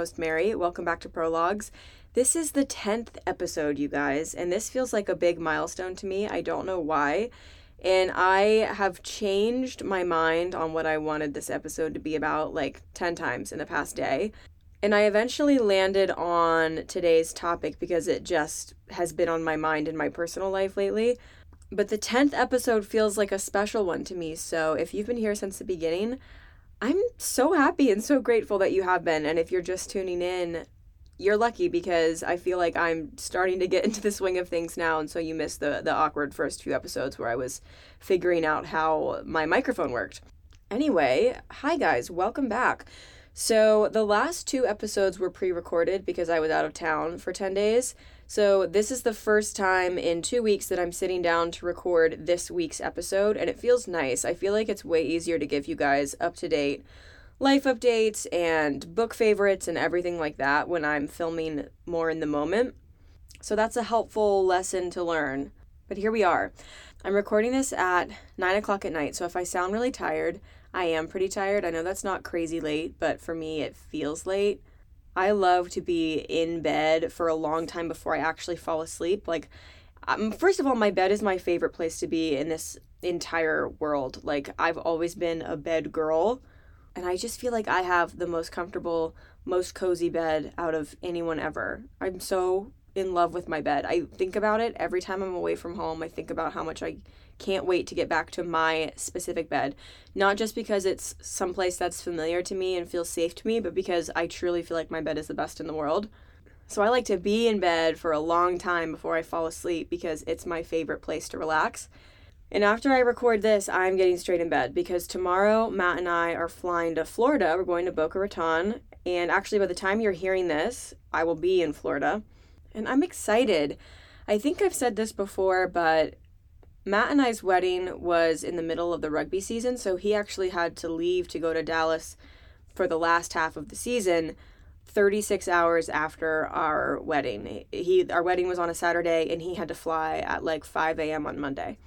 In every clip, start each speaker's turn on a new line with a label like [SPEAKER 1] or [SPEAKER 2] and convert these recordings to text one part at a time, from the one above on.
[SPEAKER 1] host, Mary. Welcome back to Prologues. This is the 10th episode, you guys, and this feels like a big milestone to me. I don't know why. And I have changed my mind on what I wanted this episode to be about like 10 times in the past day. And I eventually landed on today's topic because it just has been on my mind in my personal life lately. But the 10th episode feels like a special one to me. So if you've been here since the beginning, I'm so happy and so grateful that you have been. And if you're just tuning in, you're lucky because I feel like I'm starting to get into the swing of things now. And so you missed the, the awkward first few episodes where I was figuring out how my microphone worked. Anyway, hi guys, welcome back. So, the last two episodes were pre recorded because I was out of town for 10 days. So, this is the first time in two weeks that I'm sitting down to record this week's episode, and it feels nice. I feel like it's way easier to give you guys up to date life updates and book favorites and everything like that when I'm filming more in the moment. So, that's a helpful lesson to learn. But here we are. I'm recording this at 9 o'clock at night, so if I sound really tired, I am pretty tired. I know that's not crazy late, but for me, it feels late. I love to be in bed for a long time before I actually fall asleep. Like, um, first of all, my bed is my favorite place to be in this entire world. Like, I've always been a bed girl, and I just feel like I have the most comfortable, most cozy bed out of anyone ever. I'm so in love with my bed. I think about it every time I'm away from home. I think about how much I can't wait to get back to my specific bed. Not just because it's someplace that's familiar to me and feels safe to me, but because I truly feel like my bed is the best in the world. So I like to be in bed for a long time before I fall asleep because it's my favorite place to relax. And after I record this, I'm getting straight in bed because tomorrow Matt and I are flying to Florida. We're going to Boca Raton. And actually, by the time you're hearing this, I will be in Florida. And I'm excited. I think I've said this before, but Matt and I's wedding was in the middle of the rugby season, so he actually had to leave to go to Dallas for the last half of the season 36 hours after our wedding. He our wedding was on a Saturday and he had to fly at like 5 a.m. on Monday.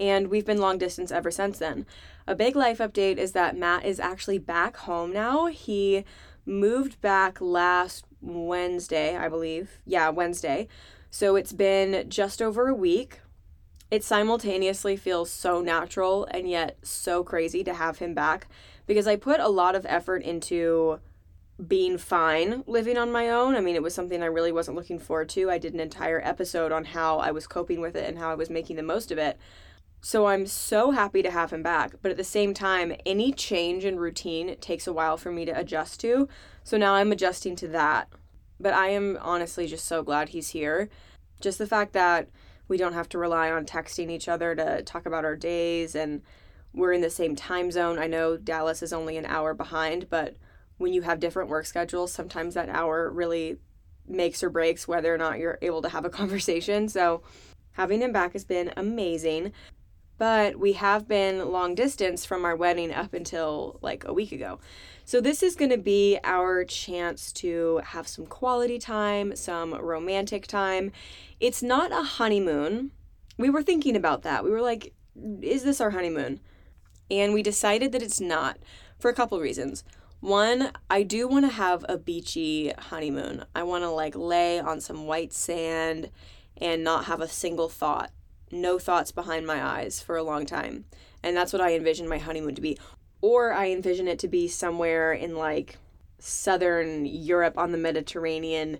[SPEAKER 1] And we've been long distance ever since then. A big life update is that Matt is actually back home now. He moved back last Wednesday, I believe. Yeah, Wednesday. So it's been just over a week it simultaneously feels so natural and yet so crazy to have him back because I put a lot of effort into being fine living on my own. I mean, it was something I really wasn't looking forward to. I did an entire episode on how I was coping with it and how I was making the most of it. So I'm so happy to have him back. But at the same time, any change in routine takes a while for me to adjust to. So now I'm adjusting to that. But I am honestly just so glad he's here. Just the fact that we don't have to rely on texting each other to talk about our days and we're in the same time zone. I know Dallas is only an hour behind, but when you have different work schedules, sometimes that hour really makes or breaks whether or not you're able to have a conversation. So having him back has been amazing. But we have been long distance from our wedding up until like a week ago. So, this is going to be our chance to have some quality time, some romantic time. It's not a honeymoon. We were thinking about that. We were like, is this our honeymoon? And we decided that it's not for a couple reasons. One, I do want to have a beachy honeymoon. I want to like lay on some white sand and not have a single thought, no thoughts behind my eyes for a long time. And that's what I envision my honeymoon to be or I envision it to be somewhere in like southern Europe on the Mediterranean,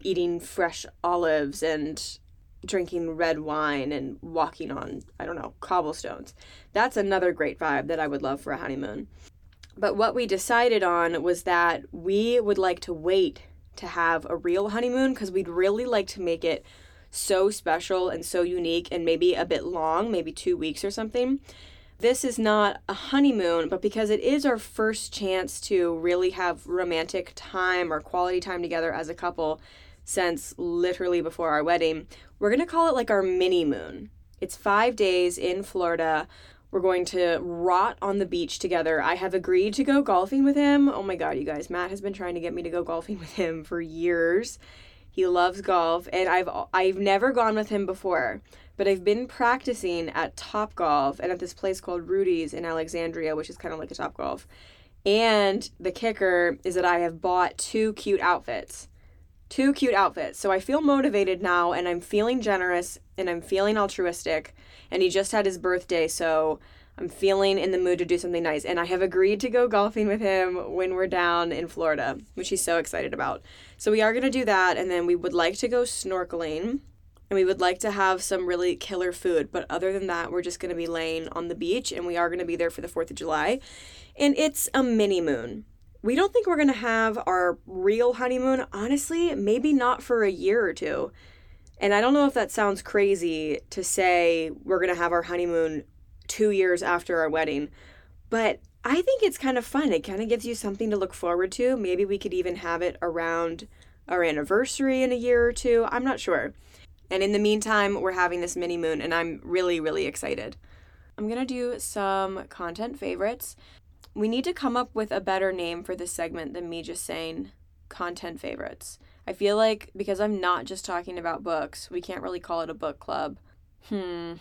[SPEAKER 1] eating fresh olives and drinking red wine and walking on, I don't know, cobblestones. That's another great vibe that I would love for a honeymoon. But what we decided on was that we would like to wait to have a real honeymoon because we'd really like to make it so special and so unique and maybe a bit long, maybe two weeks or something this is not a honeymoon, but because it is our first chance to really have romantic time or quality time together as a couple since literally before our wedding, we're going to call it like our mini moon. It's five days in Florida. We're going to rot on the beach together. I have agreed to go golfing with him. Oh my God, you guys. Matt has been trying to get me to go golfing with him for years. He loves golf, and I've I've never gone with him before but I've been practicing at Top Golf and at this place called Rudy's in Alexandria, which is kind of like a Top Golf. And the kicker is that I have bought two cute outfits. Two cute outfits. So I feel motivated now and I'm feeling generous and I'm feeling altruistic. And he just had his birthday, so I'm feeling in the mood to do something nice. And I have agreed to go golfing with him when we're down in Florida, which he's so excited about. So we are going to do that. And then we would like to go snorkeling and we would like to have some really killer food. But other than that, we're just going to be laying on the beach and we are going to be there for the 4th of July. And it's a mini moon. We don't think we're going to have our real honeymoon, honestly, maybe not for a year or two. And I don't know if that sounds crazy to say we're going to have our honeymoon two years after our wedding, but I think it's kind of fun. It kind of gives you something to look forward to. Maybe we could even have it around our anniversary in a year or two. I'm not sure. And in the meantime, we're having this mini moon, and I'm really, really excited. I'm gonna do some content favorites. We need to come up with a better name for this segment than me just saying content favorites. I feel like because I'm not just talking about books, we can't really call it a book club. Hmm,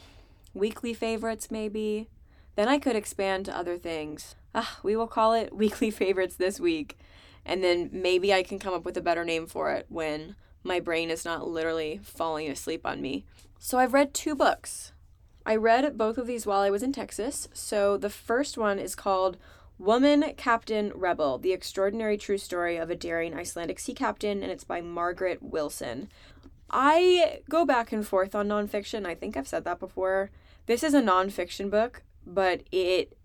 [SPEAKER 1] weekly favorites maybe? Then I could expand to other things. Ah, we will call it weekly favorites this week. And then maybe I can come up with a better name for it when my brain is not literally falling asleep on me. So I've read two books. I read both of these while I was in Texas. So the first one is called Woman Captain Rebel The Extraordinary True Story of a Daring Icelandic Sea Captain, and it's by Margaret Willson. I go back and forth on nonfiction. I think I've said that before. This is a nonfiction book, but it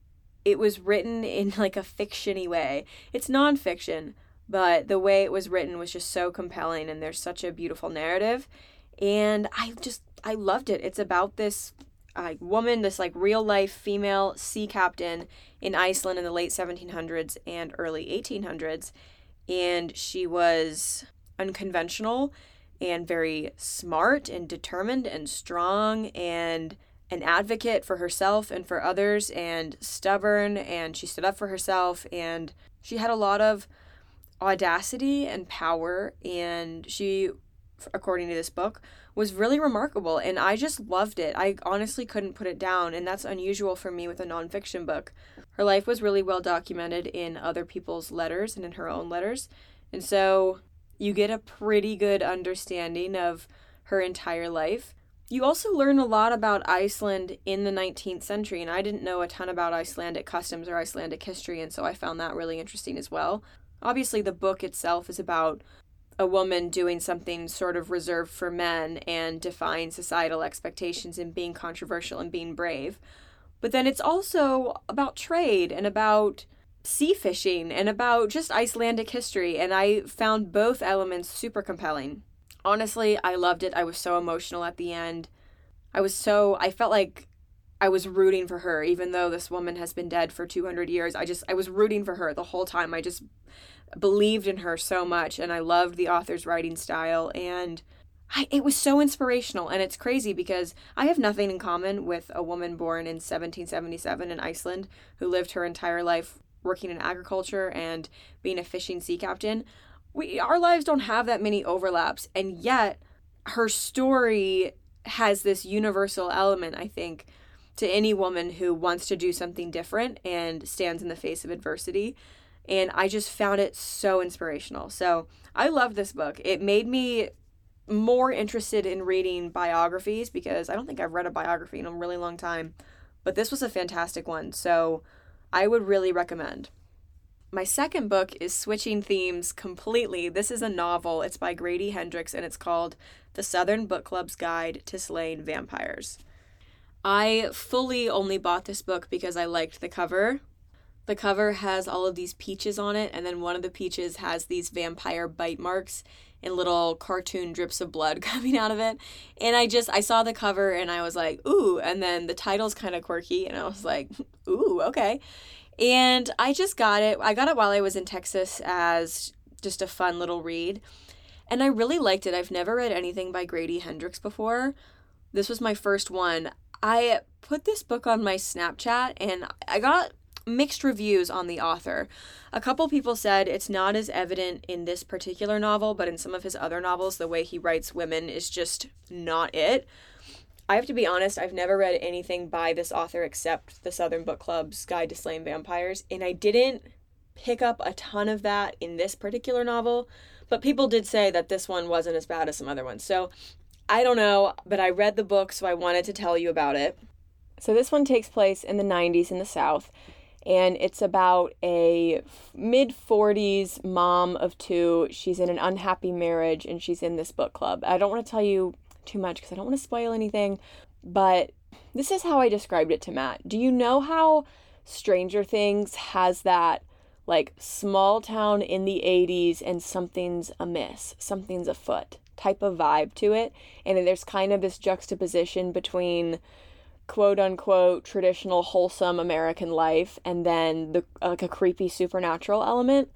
[SPEAKER 1] it was written in like a fictiony way. It's nonfiction, but the way it was written was just so compelling and there's such a beautiful narrative. And i just i loved it. It's about this uh, woman this like real life female sea captain in iceland in the late 1700s and early 1800s and she was unconventional and very smart and determined and strong and an advocate for herself and for others and stubborn. And she stood up for herself and she had a lot of audacity and power and she according to this book was really remarkable and i just loved it. I honestly couldn't put it down and that's unusual for me with a nonfiction book. Her life was really well documented in other people's letters and in her own letters and so you get a pretty good understanding of her entire life. You also learn a lot about Iceland in the 19th century, and I didn't know a ton about Icelandic customs or Icelandic history, and so I found that really interesting as well. Obviously, the book itself is about a woman doing something sort of reserved for men and defying societal expectations and being controversial and being brave. But then it's also about trade and about sea fishing and about just Icelandic history, and I found both elements super compelling. Honestly, I loved it. I was so emotional at the end. I was so, I felt like I was rooting for her, even though this woman has been dead for 200 years. I just, I was rooting for her the whole time. I just believed in her so much, and I loved the author's writing style. And I, it was so inspirational. And it's crazy because I have nothing in common with a woman born in 1777 in Iceland who lived her entire life working in agriculture and being a fishing sea captain. We, our lives don't have that many overlaps, and yet her story has this universal element, I think, to any woman who wants to do something different and stands in the face of adversity. And I just found it so inspirational. So I love this book. It made me more interested in reading biographies because I don't think I've read a biography in a really long time. But this was a fantastic one. So I would really recommend. My second book is switching themes completely. This is a novel. It's by Grady Hendrix and it's called The Southern Book Club's Guide to Slaying Vampires. I fully only bought this book because I liked the cover. The cover has all of these peaches on it, and then one of the peaches has these vampire bite marks and little cartoon drips of blood coming out of it. And I just I saw the cover and I was like, ooh, and then the title's kind of quirky, and I was like, ooh, okay. And I just got it. I got it while I was in Texas as just a fun little read. And I really liked it. I've never read anything by Grady Hendrix before. This was my first one. I put this book on my Snapchat and I got mixed reviews on the author. A couple people said it's not as evident in this particular novel, but in some of his other novels, the way he writes women is just not it. I have to be honest, I've never read anything by this author except the Southern Book Club's Guide to Slaying Vampires, and I didn't pick up a ton of that in this particular novel, but people did say that this one wasn't as bad as some other ones. So I don't know, but I read the book, so I wanted to tell you about it. So this one takes place in the 90s in the South, and it's about a mid 40s mom of two. She's in an unhappy marriage and she's in this book club. I don't want to tell you too much because I don't want to spoil anything, but this is how I described it to Matt. Do you know how Stranger Things has that like small town in the 80s and something's amiss, something's afoot type of vibe to it? And there's kind of this juxtaposition between quote unquote traditional wholesome American life and then the like a creepy supernatural element.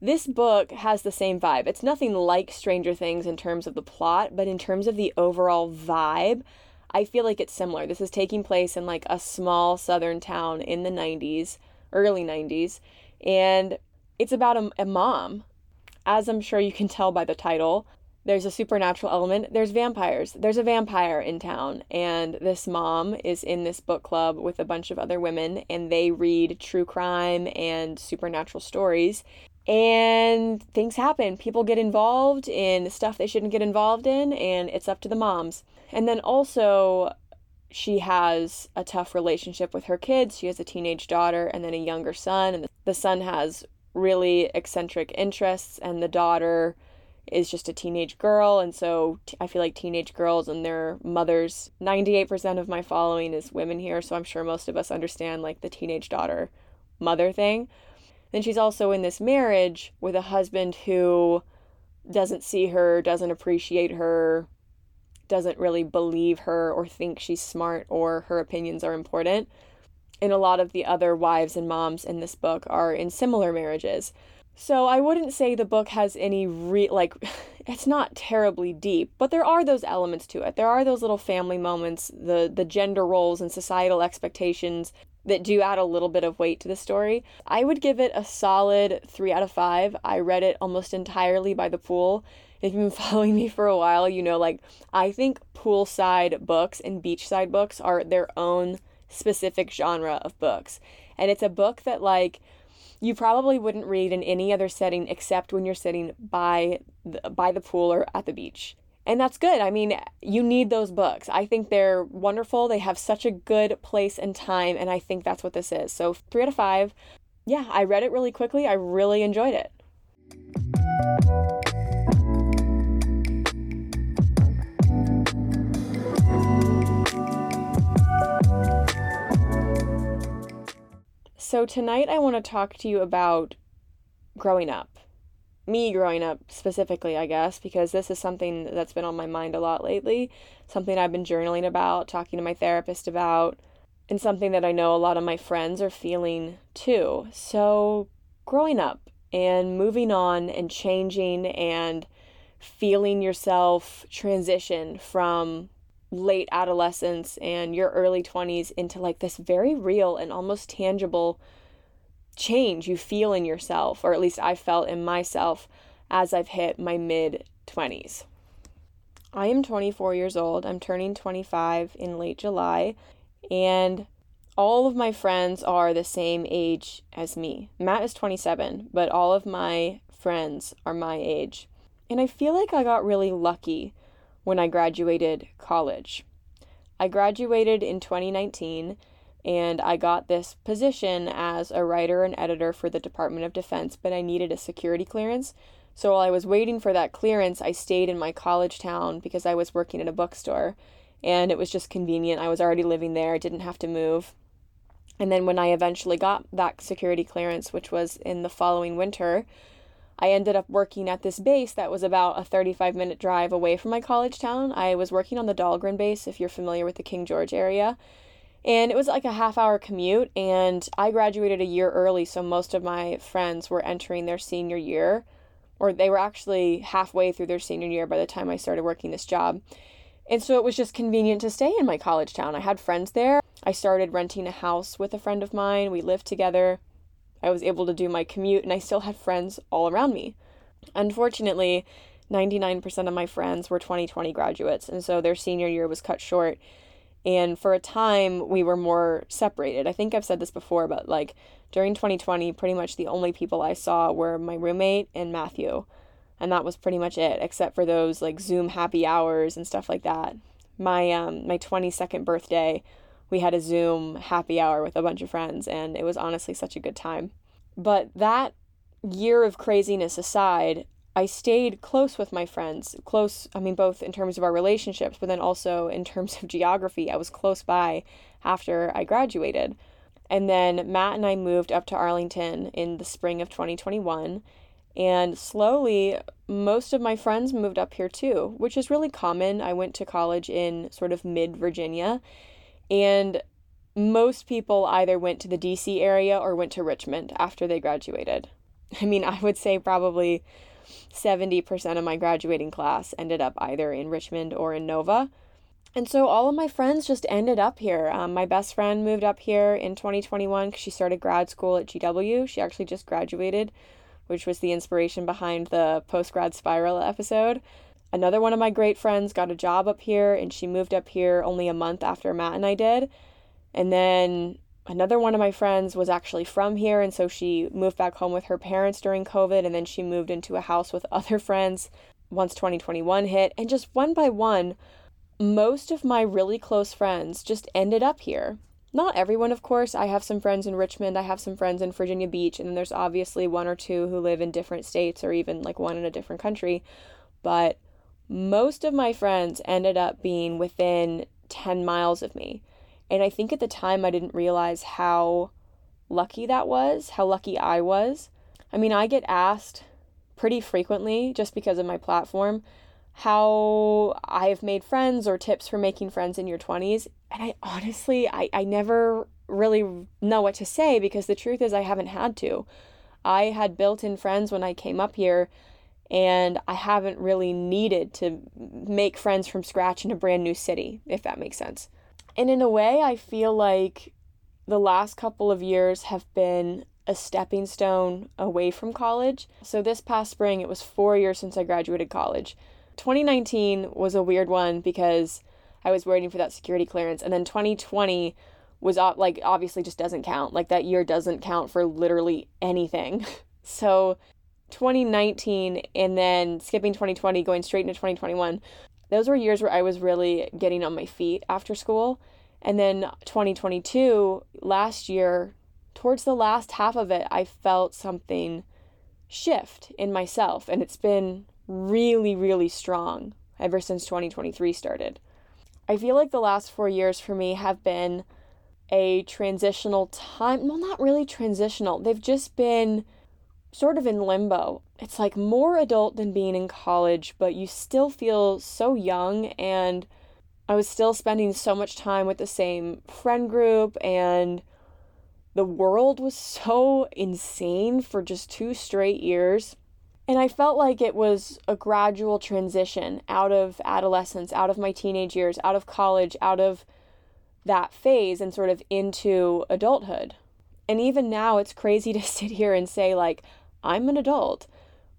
[SPEAKER 1] This book has the same vibe. It's nothing like Stranger Things in terms of the plot, but in terms of the overall vibe, I feel like it's similar. This is taking place in like a small southern town in the 90s, early 90s, and it's about a, a mom. As I'm sure you can tell by the title, there's a supernatural element. There's vampires. There's a vampire in town, and this mom is in this book club with a bunch of other women, and they read true crime and supernatural stories. And things happen. People get involved in stuff they shouldn't get involved in, and it's up to the moms. And then also, she has a tough relationship with her kids. She has a teenage daughter and then a younger son, and the son has really eccentric interests, and the daughter is just a teenage girl and so t- I feel like teenage girls and their mothers 98% of my following is women here so I'm sure most of us understand like the teenage daughter mother thing. Then she's also in this marriage with a husband who doesn't see her, doesn't appreciate her, doesn't really believe her or think she's smart or her opinions are important. And a lot of the other wives and moms in this book are in similar marriages. So I wouldn't say the book has any re like it's not terribly deep, but there are those elements to it. There are those little family moments, the the gender roles and societal expectations that do add a little bit of weight to the story. I would give it a solid 3 out of 5. I read it almost entirely by the pool. If you've been following me for a while, you know like I think poolside books and beachside books are their own specific genre of books. And it's a book that like you probably wouldn't read in any other setting except when you're sitting by the, by the pool or at the beach. And that's good. I mean, you need those books. I think they're wonderful. They have such a good place and time, and I think that's what this is. So, three out of five. Yeah, I read it really quickly. I really enjoyed it. So, tonight I want to talk to you about growing up. Me growing up specifically, I guess, because this is something that's been on my mind a lot lately, something I've been journaling about, talking to my therapist about, and something that I know a lot of my friends are feeling too. So, growing up and moving on and changing and feeling yourself transition from late adolescence and your early 20s into like this very real and almost tangible change you feel in yourself, or at least I felt in myself as I've hit my mid 20s. I am 24 years old. I'm turning 25 in late July, and all of my friends are the same age as me. Matt is 27, but all of my friends are my age. And I feel like I got really lucky when I graduated college. I graduated in 2019 and I got this position as a writer and editor for the Department of Defense, but I needed a security clearance. So while I was waiting for that clearance, I stayed in my college town because I was working in a bookstore and it was just convenient. I was already living there, I didn't have to move. And then when I eventually got that security clearance, which was in the following winter, I ended up working at this base that was about a 35 minute drive away from my college town. I was working on the Dahlgren base, if you're familiar with the King George area. And it was like a half hour commute, and I graduated a year early, so most of my friends were entering their senior year, or they were actually halfway through their senior year by the time I started working this job. And so it was just convenient to stay in my college town. I had friends there. I started renting a house with a friend of mine. We lived together. I was able to do my commute and I still had friends all around me. Unfortunately, 99% of my friends were 2020 graduates, and so their senior year was cut short. And for a time, we were more separated. I think I've said this before, but like during 2020, pretty much the only people I saw were my roommate and Matthew. And that was pretty much it, except for those like Zoom happy hours and stuff like that. My um my 22nd birthday, we had a Zoom happy hour with a bunch of friends and it was honestly such a good time. But that year of craziness aside, I stayed close with my friends. Close, I mean, both in terms of our relationships, but then also in terms of geography. I was close by after I graduated. And then Matt and I moved up to Arlington in the spring of 2021. And slowly, most of my friends moved up here too, which is really common. I went to college in sort of mid Virginia, and most people either went to the DC area or went to Richmond after they graduated. I mean, I would say probably 70% of my graduating class ended up either in Richmond or in Nova. And so all of my friends just ended up here. Um, my best friend moved up here in 2021 because she started grad school at GW. She actually just graduated, which was the inspiration behind the post grad spiral episode. Another one of my great friends got a job up here and she moved up here only a month after Matt and I did. And then another one of my friends was actually from here and so she moved back home with her parents during covid and then she moved into a house with other friends once 2021 hit. And just one by one most of my really close friends just ended up here. Not everyone of course. I have some friends in richmond i have some friends in virginia beach and then there's obviously one or two who live in different states or even like one in a different country. But most of my friends ended up being within 10 miles of me and I think at the time I didn't realize how lucky that was, how lucky I was. I mean, I get asked pretty frequently just because of my platform how I've made friends or tips for making friends in your 20s. And I honestly, I, I never really know what to say because the truth is I haven't had to. I had built in friends when I came up here and I haven't really needed to make friends from scratch in a brand new city, if that makes sense. And in a way, I feel like the last couple of years have been a stepping stone away from college. So this past spring, it was four years since I graduated college. 2019 was a weird one because I was waiting for that security clearance. And then 2020 was like obviously just doesn't count. Like that year doesn't count for literally anything. so 2019 and then skipping 2020, going straight into 2021 those were years where I was really getting on my feet after school. And then 2022, last year, towards the last half of it, I felt something shift in myself. And it's been really, really strong ever since 2023 started. I feel like the last four years for me have been a transitional time. Well, not really transitional, they've just been sort of in limbo. It's like more adult than being in college, but you still feel so young and I was still spending so much time with the same friend group and the world was so insane for just two straight years. And I felt like it was a gradual transition out of adolescence, out of my teenage years, out of college, out of that phase and sort of into adulthood. And even now, it's crazy to sit here and say, like, I'm an adult.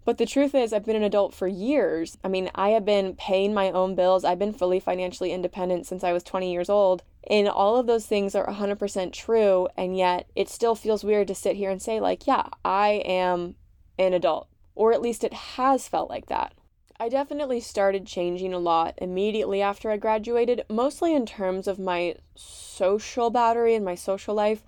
[SPEAKER 1] But the truth is, I've been an adult for years. I mean, I have been paying my own bills. I've been fully financially independent since I was 20 years old. And all of those things are 100% true. And yet, it still feels weird to sit here and say, like, yeah, I am an adult. Or at least it has felt like that. I definitely started changing a lot immediately after I graduated, mostly in terms of my social battery and my social life,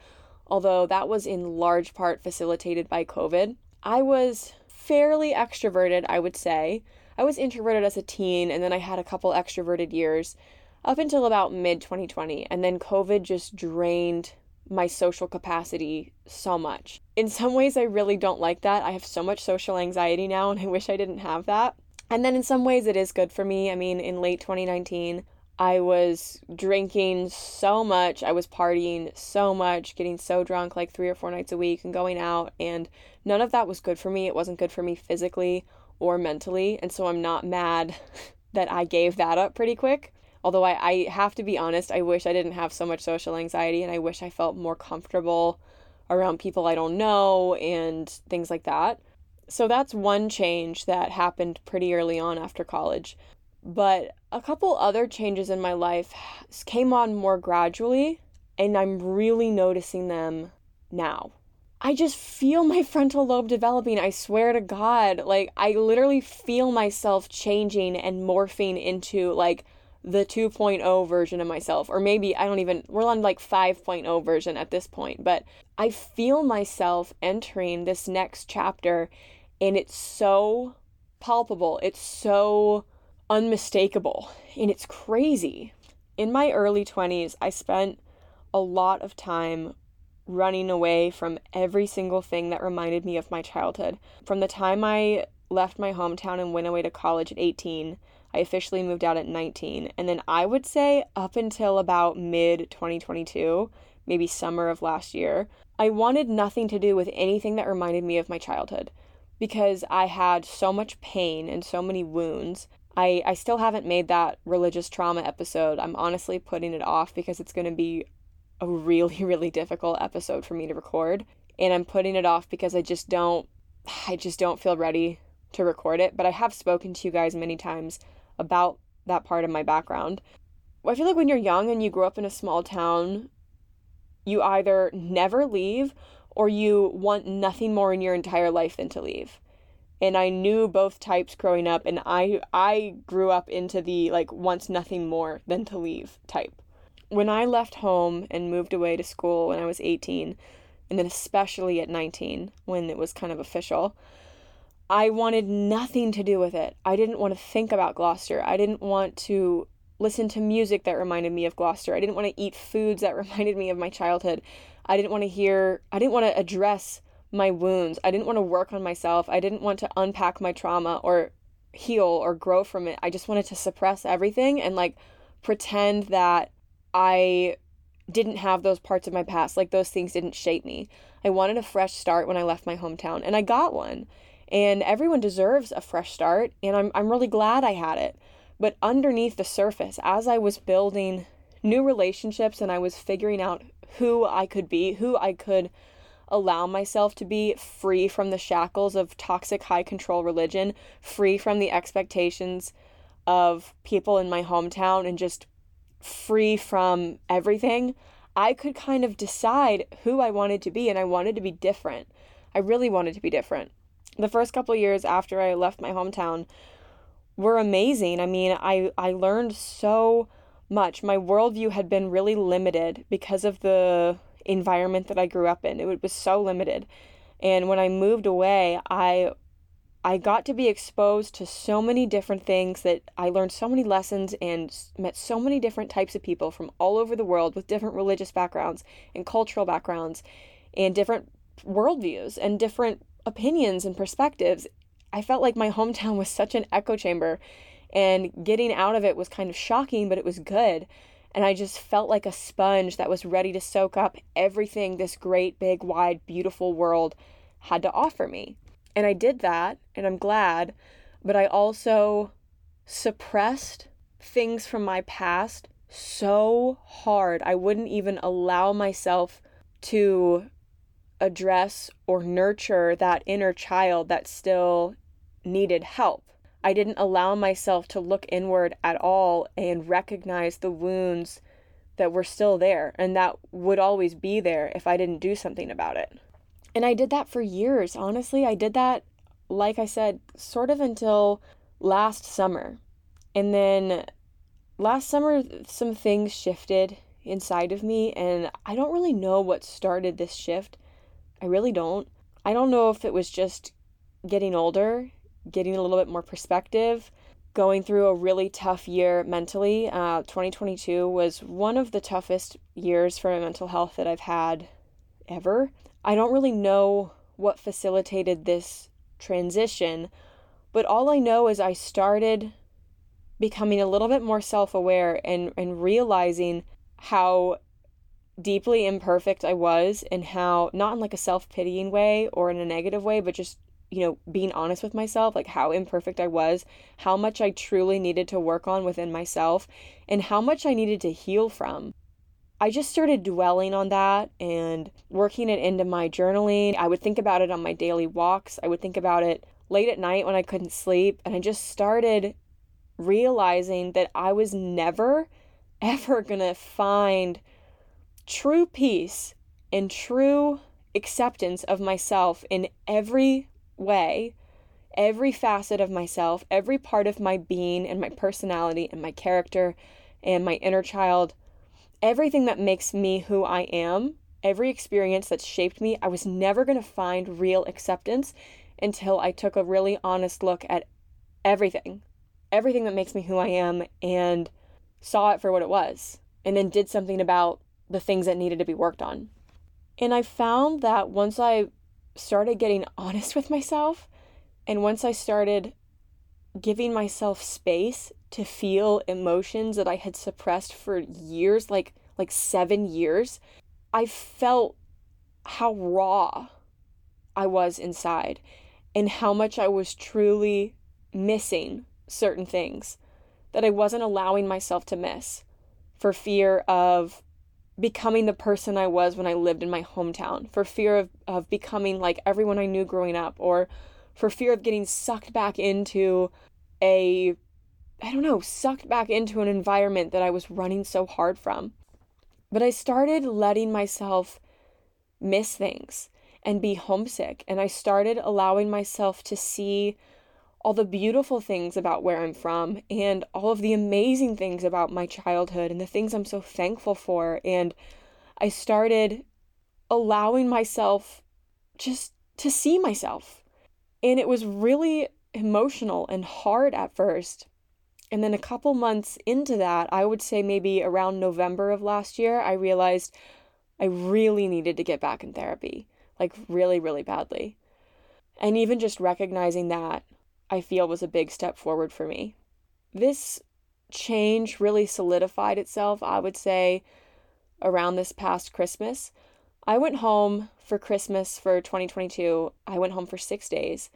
[SPEAKER 1] although that was in large part facilitated by COVID. I was fairly extroverted, I would say. I was introverted as a teen, and then I had a couple extroverted years up until about mid 2020. And then COVID just drained my social capacity so much. In some ways, I really don't like that. I have so much social anxiety now, and I wish I didn't have that. And then in some ways, it is good for me. I mean, in late 2019, I was drinking so much. I was partying so much, getting so drunk like three or four nights a week and going out. And none of that was good for me. It wasn't good for me physically or mentally. And so I'm not mad that I gave that up pretty quick. Although I, I have to be honest, I wish I didn't have so much social anxiety and I wish I felt more comfortable around people I don't know and things like that. So that's one change that happened pretty early on after college. But a couple other changes in my life came on more gradually, and I'm really noticing them now. I just feel my frontal lobe developing. I swear to God. Like, I literally feel myself changing and morphing into like the 2.0 version of myself. Or maybe I don't even, we're on like 5.0 version at this point. But I feel myself entering this next chapter, and it's so palpable. It's so unmistakable. And it's crazy. In my early 20s, I spent a lot of time running away from every single thing that reminded me of my childhood. From the time I left my hometown and went away to college at 18, I officially moved out at 19. And then I would say up until about mid 2022, maybe summer of last year, I wanted nothing to do with anything that reminded me of my childhood because I had so much pain and so many wounds. I, I still haven't made that religious trauma episode. I'm honestly putting it off because it's going to be a really, really difficult episode for me to record. And I'm putting it off because I just don't I just don't feel ready to record it. But I have spoken to you guys many times about that part of my background. I feel like when you're young and you grow up in a small town, you either never leave or you want nothing more in your entire life than to leave. And I knew both types growing up and I I grew up into the like wants nothing more than to leave type when I left home and moved away to school when I was 18, and then especially at 19 when it was kind of official, I wanted nothing to do with it. I didn't want to think about Gloucester. I didn't want to listen to music that reminded me of Gloucester. I didn't want to eat foods that reminded me of my childhood. I didn't want to hear, I didn't want to address my wounds. I didn't want to work on myself. I didn't want to unpack my trauma or heal or grow from it. I just wanted to suppress everything and like pretend that I didn't have those parts of my past. Like those things didn't shape me. I wanted a fresh start when I left my hometown, and I got one. And everyone deserves a fresh start, and I'm, I'm really glad I had it. But underneath the surface, as I was building new relationships and I was figuring out who I could be, who I could allow myself to be free from the shackles of toxic high control religion, free from the expectations of people in my hometown, and just free from everything, I could kind of decide who I wanted to be and I wanted to be different. I really wanted to be different. The first couple years after I left my hometown were amazing. I mean, I, I learned so much. My worldview had been really limited because of the environment that I grew up in. It was so limited. And when I moved away, I I got to be exposed to so many different things that I learned so many lessons and met so many different types of people from all over the world with different religious backgrounds and cultural backgrounds and different worldviews and different opinions and perspectives. I felt like my hometown was such an echo chamber and getting out of it was kind of shocking, but it was good. And I just felt like a sponge that was ready to soak up everything this great, big, wide, beautiful world had to offer me. And I did that, and I'm glad, but I also suppressed things from my past so hard. I wouldn't even allow myself to address or nurture that inner child that still needed help. I didn't allow myself to look inward at all and recognize the wounds that were still there and that would always be there if I didn't do something about it. And I did that for years. Honestly, I did that, like I said, sort of until last summer. And then last summer, some things shifted inside of me, and I don't really know what started this shift. I really don't. I don't know if it was just getting older, getting a little bit more perspective, going through a really tough year mentally. Uh, 2022 was one of the toughest years for my mental health that I've had ever. I don't really know what facilitated this transition, but all I know is I started becoming a little bit more self aware and, and realizing how deeply imperfect I was and how, not in like a self pitying way or in a negative way, but just, you know, being honest with myself, like how imperfect I was, how much I truly needed to work on within myself, and how much I needed to heal from. I just started dwelling on that and working it into my journaling. I would think about it on my daily walks. I would think about it late at night when I couldn't sleep. And I just started realizing that I was never, ever gonna find true peace and true acceptance of myself in every way, every facet of myself, every part of my being and my personality and my character and my inner child, everything that makes me who I am, every experience that shaped me, I was never going to find real acceptance until I took a really honest look at everything, everything that makes me who I am, and saw it for what it was, and then did something about the things that needed to be worked on. And I found that once I started getting honest with myself, and once I started giving myself space to feel emotions that I had suppressed for years, like like 7 years, I felt how raw I was inside and how much I was truly missing certain things that I wasn't allowing myself to miss for fear of becoming the person I was when I lived in my hometown, for fear of, of becoming like everyone I knew growing up, or for fear of getting sucked back into a, I don't know, sucked back into an environment that I was running so hard from. But I started letting myself miss things and be homesick, and I started allowing myself to see all the beautiful things about where I'm from and all of the amazing things about my childhood and the things I'm so thankful for. And I started allowing myself just to see myself. And it was really emotional and hard at first. And then a couple months into that, I would say maybe around November of last year, I realized I really needed to get back in therapy, like really, really badly. And even just recognizing that I feel was a big step forward for me. This change really solidified itself, I would say, around this past Christmas. I went home for Christmas for 2022. I went home for six days,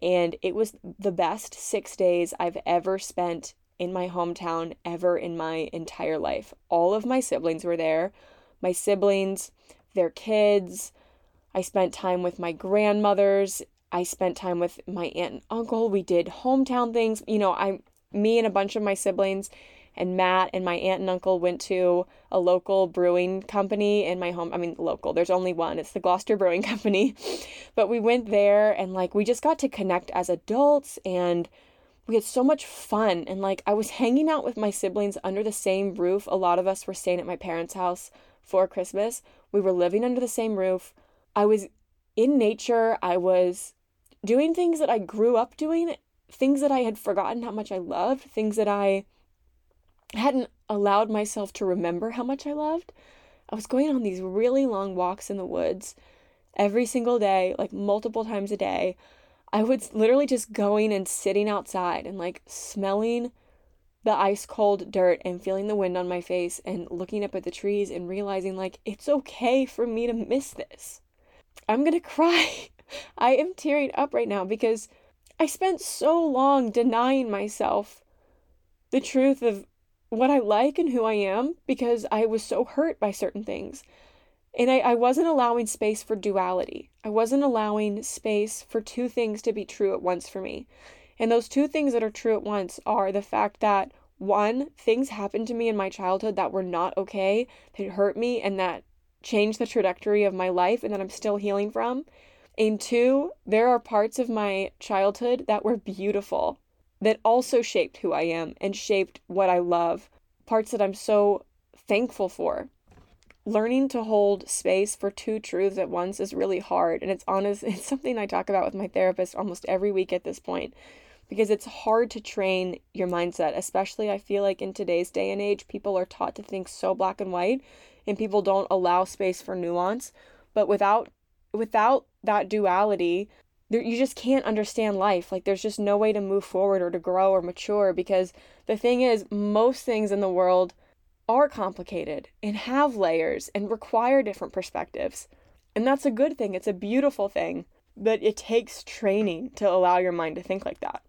[SPEAKER 1] and it was the best six days I've ever spent in my hometown, ever in my entire life. All of my siblings were there. My siblings, their kids. I spent time with my grandmothers I spent time with my aunt and uncle. We did hometown things. You know, I me and a bunch of my siblings and Matt and my aunt and uncle went to a local brewing company in my home. I mean, local, there's only one. It's the Gloucester Brewing Company. but we went there and like we just got to connect as adults and we had so much fun. And like I was hanging out with my siblings under the same roof. A lot of us were staying at my parents' house for Christmas. We were living under the same roof. I was in nature. I was doing things that I grew up doing, things that I had forgotten how much I loved, things that I hadn't allowed myself to remember how much I loved. I was going on these really long walks in the woods every single day, like multiple times a day. I was literally just going and sitting outside and like smelling the ice cold dirt and feeling the wind on my face and looking up at the trees and realizing like it's okay for me to miss this. I'm going to cry. I am tearing up right now because I spent so long denying myself the truth of what I like and who I am because I was so hurt by certain things. And I, I wasn't allowing space for duality. I wasn't allowing space for two things to be true at once for me. And those two things that are true at once are the fact that one, things happened to me in my childhood that were not okay, that hurt me, and that changed the trajectory of my life and that I'm still healing from. And two, there are parts of my childhood that were beautiful, that also shaped who I am and shaped what I love, parts that I'm so thankful for. Learning to hold space for two truths at once is really hard. And it's honest, it's something I talk about with my therapist almost every week at this point because it's hard to train your mindset, especially I feel like in today's day and age, people are taught to think so black and white and people don't allow space for nuance. But without without that duality, there, you just can't understand life. Like, there's just no way to move forward or to grow or mature because the thing is, most things in the world are complicated and have layers and require different perspectives. And that's a good thing, it's a beautiful thing, but it takes training to allow your mind to think like that.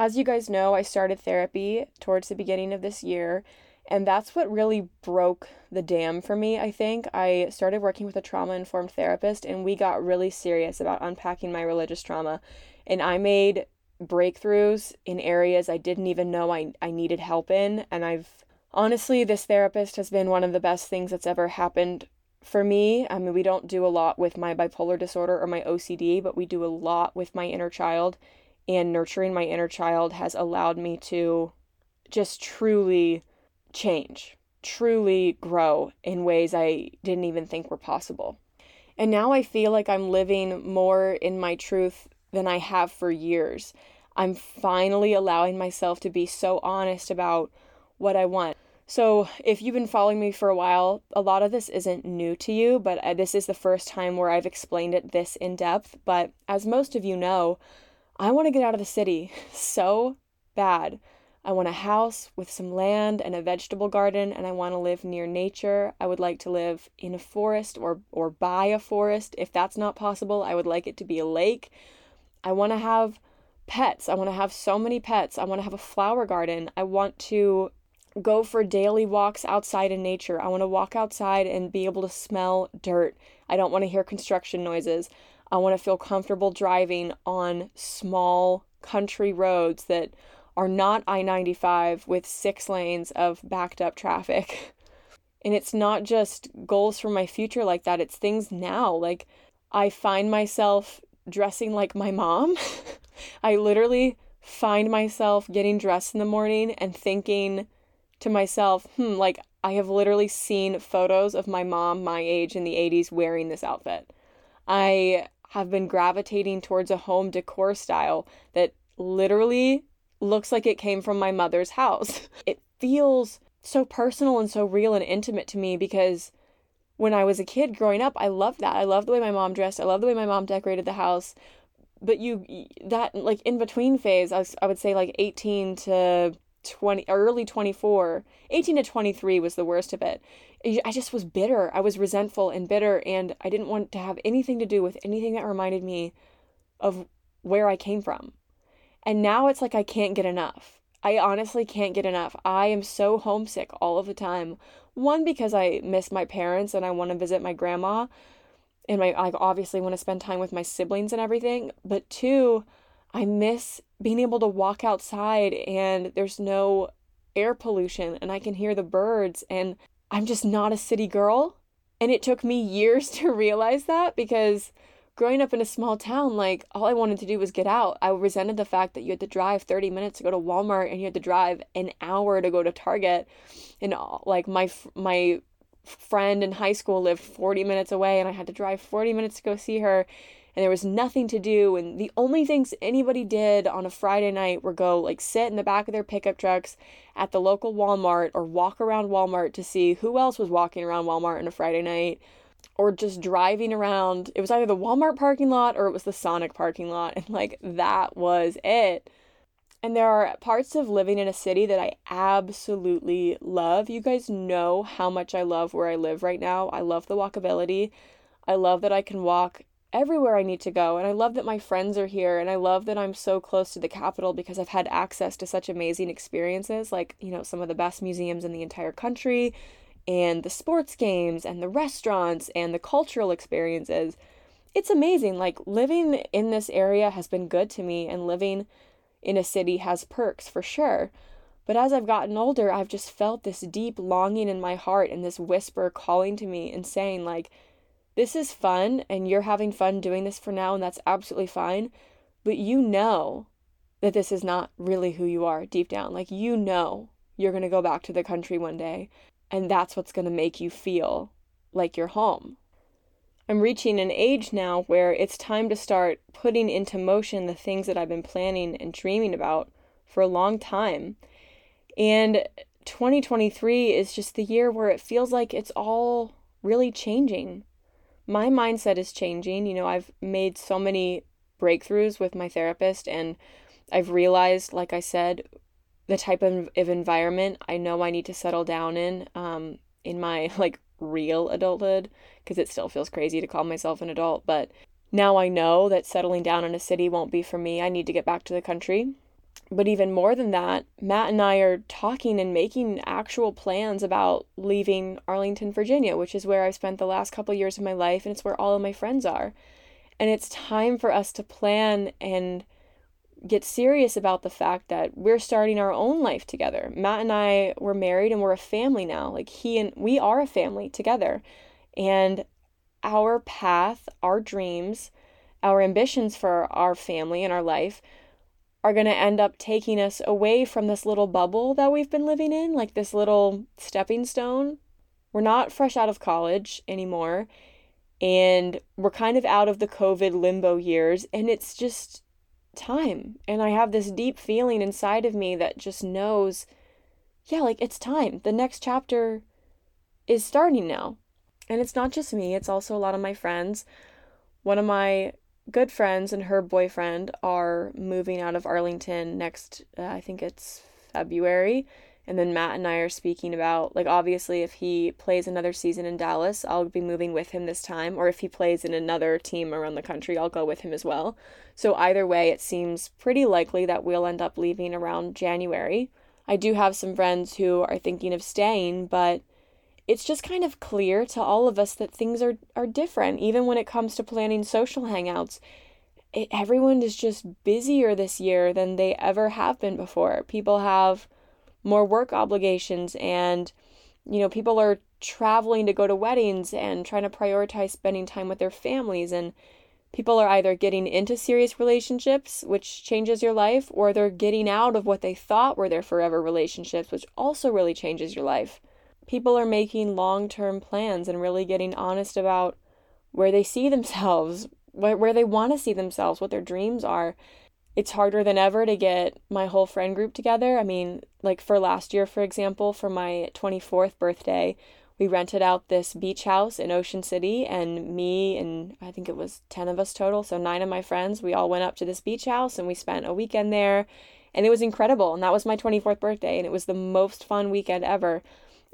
[SPEAKER 1] As you guys know, I started therapy towards the beginning of this year, and that's what really broke the dam for me, I think. I started working with a trauma informed therapist, and we got really serious about unpacking my religious trauma. And I made breakthroughs in areas I didn't even know I, I needed help in. And I've honestly, this therapist has been one of the best things that's ever happened for me. I mean, we don't do a lot with my bipolar disorder or my OCD, but we do a lot with my inner child. And nurturing my inner child has allowed me to just truly change, truly grow in ways I didn't even think were possible. And now I feel like I'm living more in my truth than I have for years. I'm finally allowing myself to be so honest about what I want. So, if you've been following me for a while, a lot of this isn't new to you, but uh, this is the first time where I've explained it this in depth. But as most of you know, I want to get out of the city so bad. I want a house with some land and a vegetable garden, and I want to live near nature. I would like to live in a forest or, or by a forest. If that's not possible, I would like it to be a lake. I want to have pets. I want to have so many pets. I want to have a flower garden. I want to go for daily walks outside in nature. I want to walk outside and be able to smell dirt. I don't want to hear construction noises. I want to feel comfortable driving on small country roads that are not I 95 with six lanes of backed up traffic. And it's not just goals for my future like that, it's things now. Like, I find myself dressing like my mom. I literally find myself getting dressed in the morning and thinking, to myself, hmm, like I have literally seen photos of my mom my age in the 80s wearing this outfit. I have been gravitating towards a home decor style that literally looks like it came from my mother's house. It feels so personal and so real and intimate to me because when I was a kid growing up, I loved that. I loved the way my mom dressed. I loved the way my mom decorated the house. But you, that like in between phase, I, was, I would say like 18 to 20 early 24 18 to 23 was the worst of it i just was bitter i was resentful and bitter and i didn't want to have anything to do with anything that reminded me of where i came from and now it's like i can't get enough. I honestly can't get enough. I am so homesick all of the time. One because i miss my parents and i want to visit my grandma and my i obviously want to spend time with my siblings and everything. But two I miss being able to walk outside and there's no air pollution and I can hear the birds and I'm just not a city girl. And it took me years to realize that because growing up in a small town, like all I wanted to do was get out. I resented the fact that you had to drive 30 minutes to go to Walmart and you had to drive an hour to go to Target. And uh, like my my friend in high school lived 40 minutes away and I had to drive 40 minutes to go see her and there was nothing to do and the only things anybody did on a Friday night were go like sit in the back of their pickup trucks at the local Walmart or walk around Walmart to see who else was walking around Walmart on a Friday night or just driving around. It was either the Walmart parking lot or it was the Sonic parking lot and like that was it. And there are parts of living in a city that I absolutely love. You guys know how much I love where I live right now. I love the walkability. I love that I can walk everywhere I need to go. And I love that my friends are here. And I love that I'm so close to the capital because I've had access to such amazing experiences, like, you know, some of the best museums in the entire country, and the sports games, and the restaurants, and the cultural experiences. It's amazing. Like, living in this area has been good to me, and living in a city has perks for sure. But as I've gotten older, I've just felt this deep longing in my heart and this whisper calling to me and saying, like, this is fun and you're having fun doing this for now, and that's absolutely fine. But you know that this is not really who you are deep down. Like, you know you're going to go back to the country one day, and that's what's going to make you feel like you're home. I'm reaching an age now where it's time to start putting into motion the things that I've been planning and dreaming about for a long time. And 2023 is just the year where it feels like it's all really changing my mindset is changing. You know, I've made so many breakthroughs with my therapist, and I've realized, like I said, the type of, of environment I know I need to settle down in um, in my like real adulthood because it still feels crazy to call myself an adult. But now I know that settling down in a city won't be for me. I need to get back to the country. But even more than that, Matt and I are talking and making actual plans about leaving Arlington, Virginia, which is where I've spent the last couple years of my life and it's where all of my friends are. And it's time for us to plan and get serious about the fact that we're starting our own life together. Matt and I were married and we're a family now. Like he and we are a family together. And our path, our dreams, our ambitions for our family and our life are going to end up taking us away from this little bubble that we've been living in, like this little stepping stone. We're not fresh out of college anymore. And we're kind of out of the COVID limbo years. And it's just time. And I have this deep feeling inside of me that just knows, yeah, like it's time. The next chapter is starting now. And it's not just me, it's also a lot of my friends. One of my good friends and her boyfriend are moving out of Arlington next, uh, I think it's February. And then Matt and I are speaking about, like, obviously, if he plays another season in Dallas, I'll be moving with him this time. Or if he plays in another team around the country, I'll go with him as well. So, either way, it seems pretty likely that we'll end up leaving around January. I do have some friends who are thinking of staying, but it's just kind of clear to all of us that things are, are different, even when it comes to planning social hangouts. It, everyone is just busier this year than they ever have been before. People have more work obligations and you know people are traveling to go to weddings and trying to prioritize spending time with their families and people are either getting into serious relationships which changes your life or they're getting out of what they thought were their forever relationships which also really changes your life. People are making long-term plans and really getting honest about where they see themselves where, they want to see themselves what their dreams are it's harder than ever to get my whole friend group together. I mean, like for last year, for example, for my 24th birthday, we rented out this beach house in Ocean City, and me and I think it was 10 of us total, so nine of my friends, we all went up to this beach house and we spent a weekend there. And it was incredible. And that was my 24th birthday, and it was the most fun weekend ever.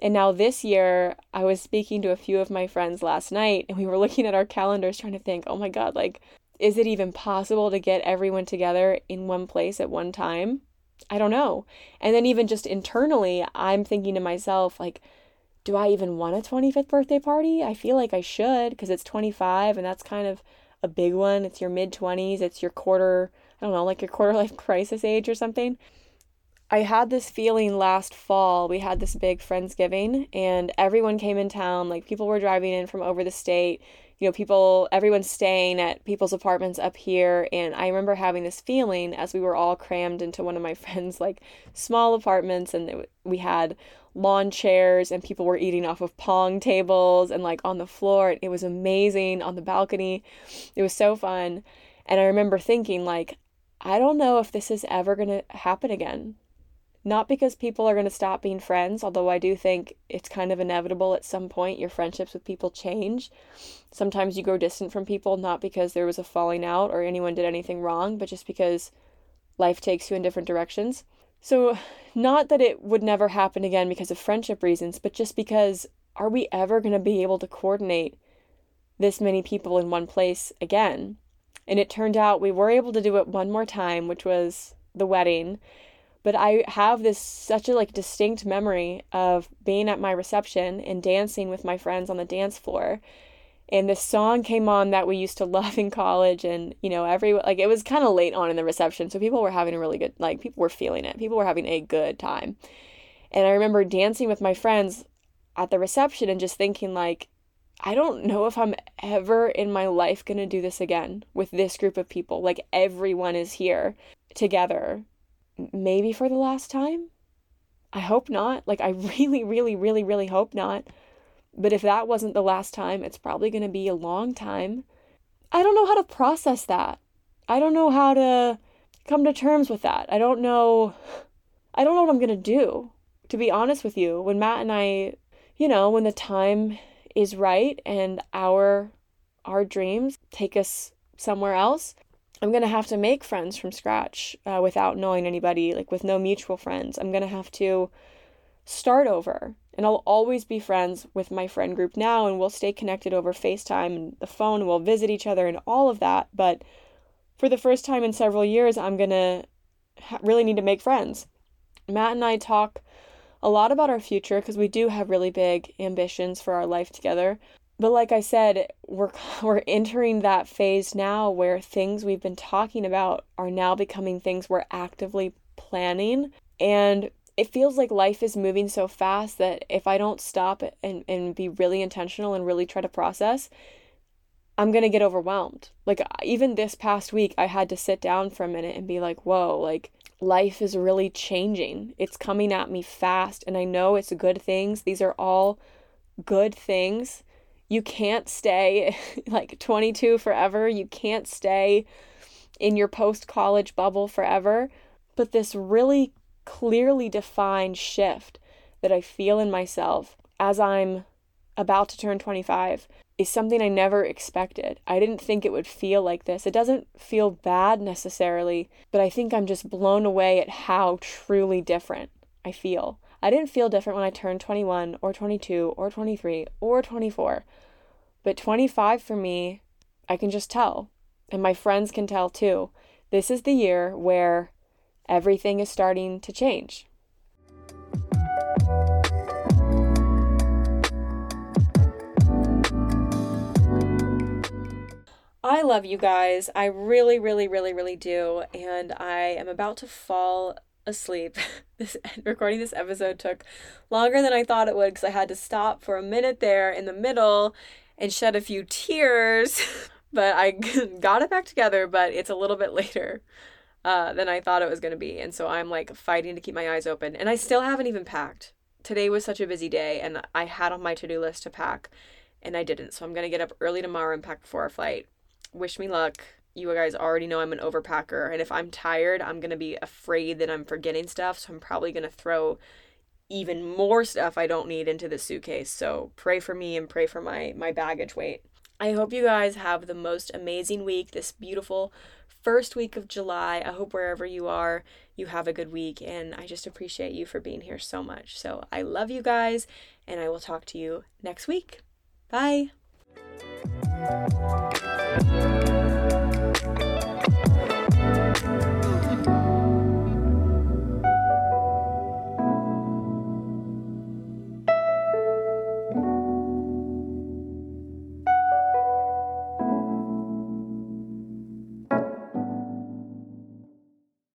[SPEAKER 1] And now this year, I was speaking to a few of my friends last night, and we were looking at our calendars trying to think, oh my God, like, is it even possible to get everyone together in one place at one time? I don't know. And then even just internally, I'm thinking to myself like do I even want a 25th birthday party? I feel like I should because it's 25 and that's kind of a big one. It's your mid 20s, it's your quarter, I don't know, like your quarter life crisis age or something. I had this feeling last fall. We had this big Friendsgiving and everyone came in town. Like people were driving in from over the state you know, people, everyone's staying at people's apartments up here. And I remember having this feeling as we were all crammed into one of my friends' like small apartments, and it, we had lawn chairs, and people were eating off of pong tables and like on the floor. It was amazing on the balcony. It was so fun. And I remember thinking, like, I don't know if this is ever going to happen again. Not because people are going to stop being friends, although I do think it's kind of inevitable at some point your friendships with people change. Sometimes you grow distant from people not because there was a falling out or anyone did anything wrong, but just because life takes you in different directions. So, not that it would never happen again because of friendship reasons, but just because are we ever going to be able to coordinate this many people in one place again? And it turned out we were able to do it one more time, which was the wedding but I have this such a like distinct memory of being at my reception and dancing with my friends on the dance floor. And this song came on that we used to love in college and you know every like it was kind of late on in the reception so people were having a really good like people were feeling it. People were having a good time. And I remember dancing with my friends at the reception and just thinking like I don't know if I'm ever in my life going to do this again with this group of people. Like everyone is here together maybe for the last time. I hope not. Like, I really, really, really, really hope not. But if that wasn't the last time, it's probably going to be a long time. I don't know how to process that. I don't know how to come to terms with that. I don't know. I don't know what I'm going to do. To be honest with you, when Matt and I, you know, when the time is right and our our dreams take us somewhere else, I'm going to have to make friends from scratch uh, without knowing anybody, like with no mutual friends. I'm going to have to start over. And I'll always be friends with my friend group now, and we'll stay connected over FaceTime and the phone, and we'll visit each other and all of that. But for the first time in several years, I'm going to ha- really need to make friends. Matt and I talk a lot about our future because we do have really big ambitions for our life together. But like I said, we're we're entering that phase now where things we've been talking about are now becoming things we're actively planning and it feels like life is moving so fast that if I don't stop and, and be really intentional and really try to process, I'm going to get overwhelmed. Like, even this past week, I had to sit down for a minute and be like, whoa, like, life is really changing. It's coming at me fast. And I know it's good things. These are all good things. You can't stay like 22 forever. You can't stay in your post college bubble forever. But this really clearly defined shift that I feel in myself as I'm about to turn 25 is something I never expected. I didn't think it would feel like this. It doesn't feel bad necessarily, but I think I'm just blown away at how truly different I feel. I didn't feel different when I turned 21 or 22 or 23 or 24. But 25 for me, I can just tell. And my friends can tell too. This is the year where everything is starting to change. I love you guys. I really, really, really, really do. And I am about to fall asleep. this recording this episode took longer than I thought it would because I had to stop for a minute there in the middle and shed a few tears. but I got it back together, but it's a little bit later uh, than I thought it was going to be. And so I'm like fighting to keep my eyes open. And I still haven't even packed. Today was such a busy day, and I had on my to do list to pack, and I didn't. So I'm going to get up early tomorrow and pack before our flight wish me luck. You guys already know I'm an overpacker, and if I'm tired, I'm gonna be afraid that I'm forgetting stuff, so I'm probably gonna throw even more stuff I don't need into the suitcase. So pray for me and pray for my my baggage weight. I hope you guys have the most amazing week, this beautiful first week of July. I hope wherever you are, you have a good week, and I just appreciate you for being here so much. So I love you guys, and I will talk to you next week. Bye.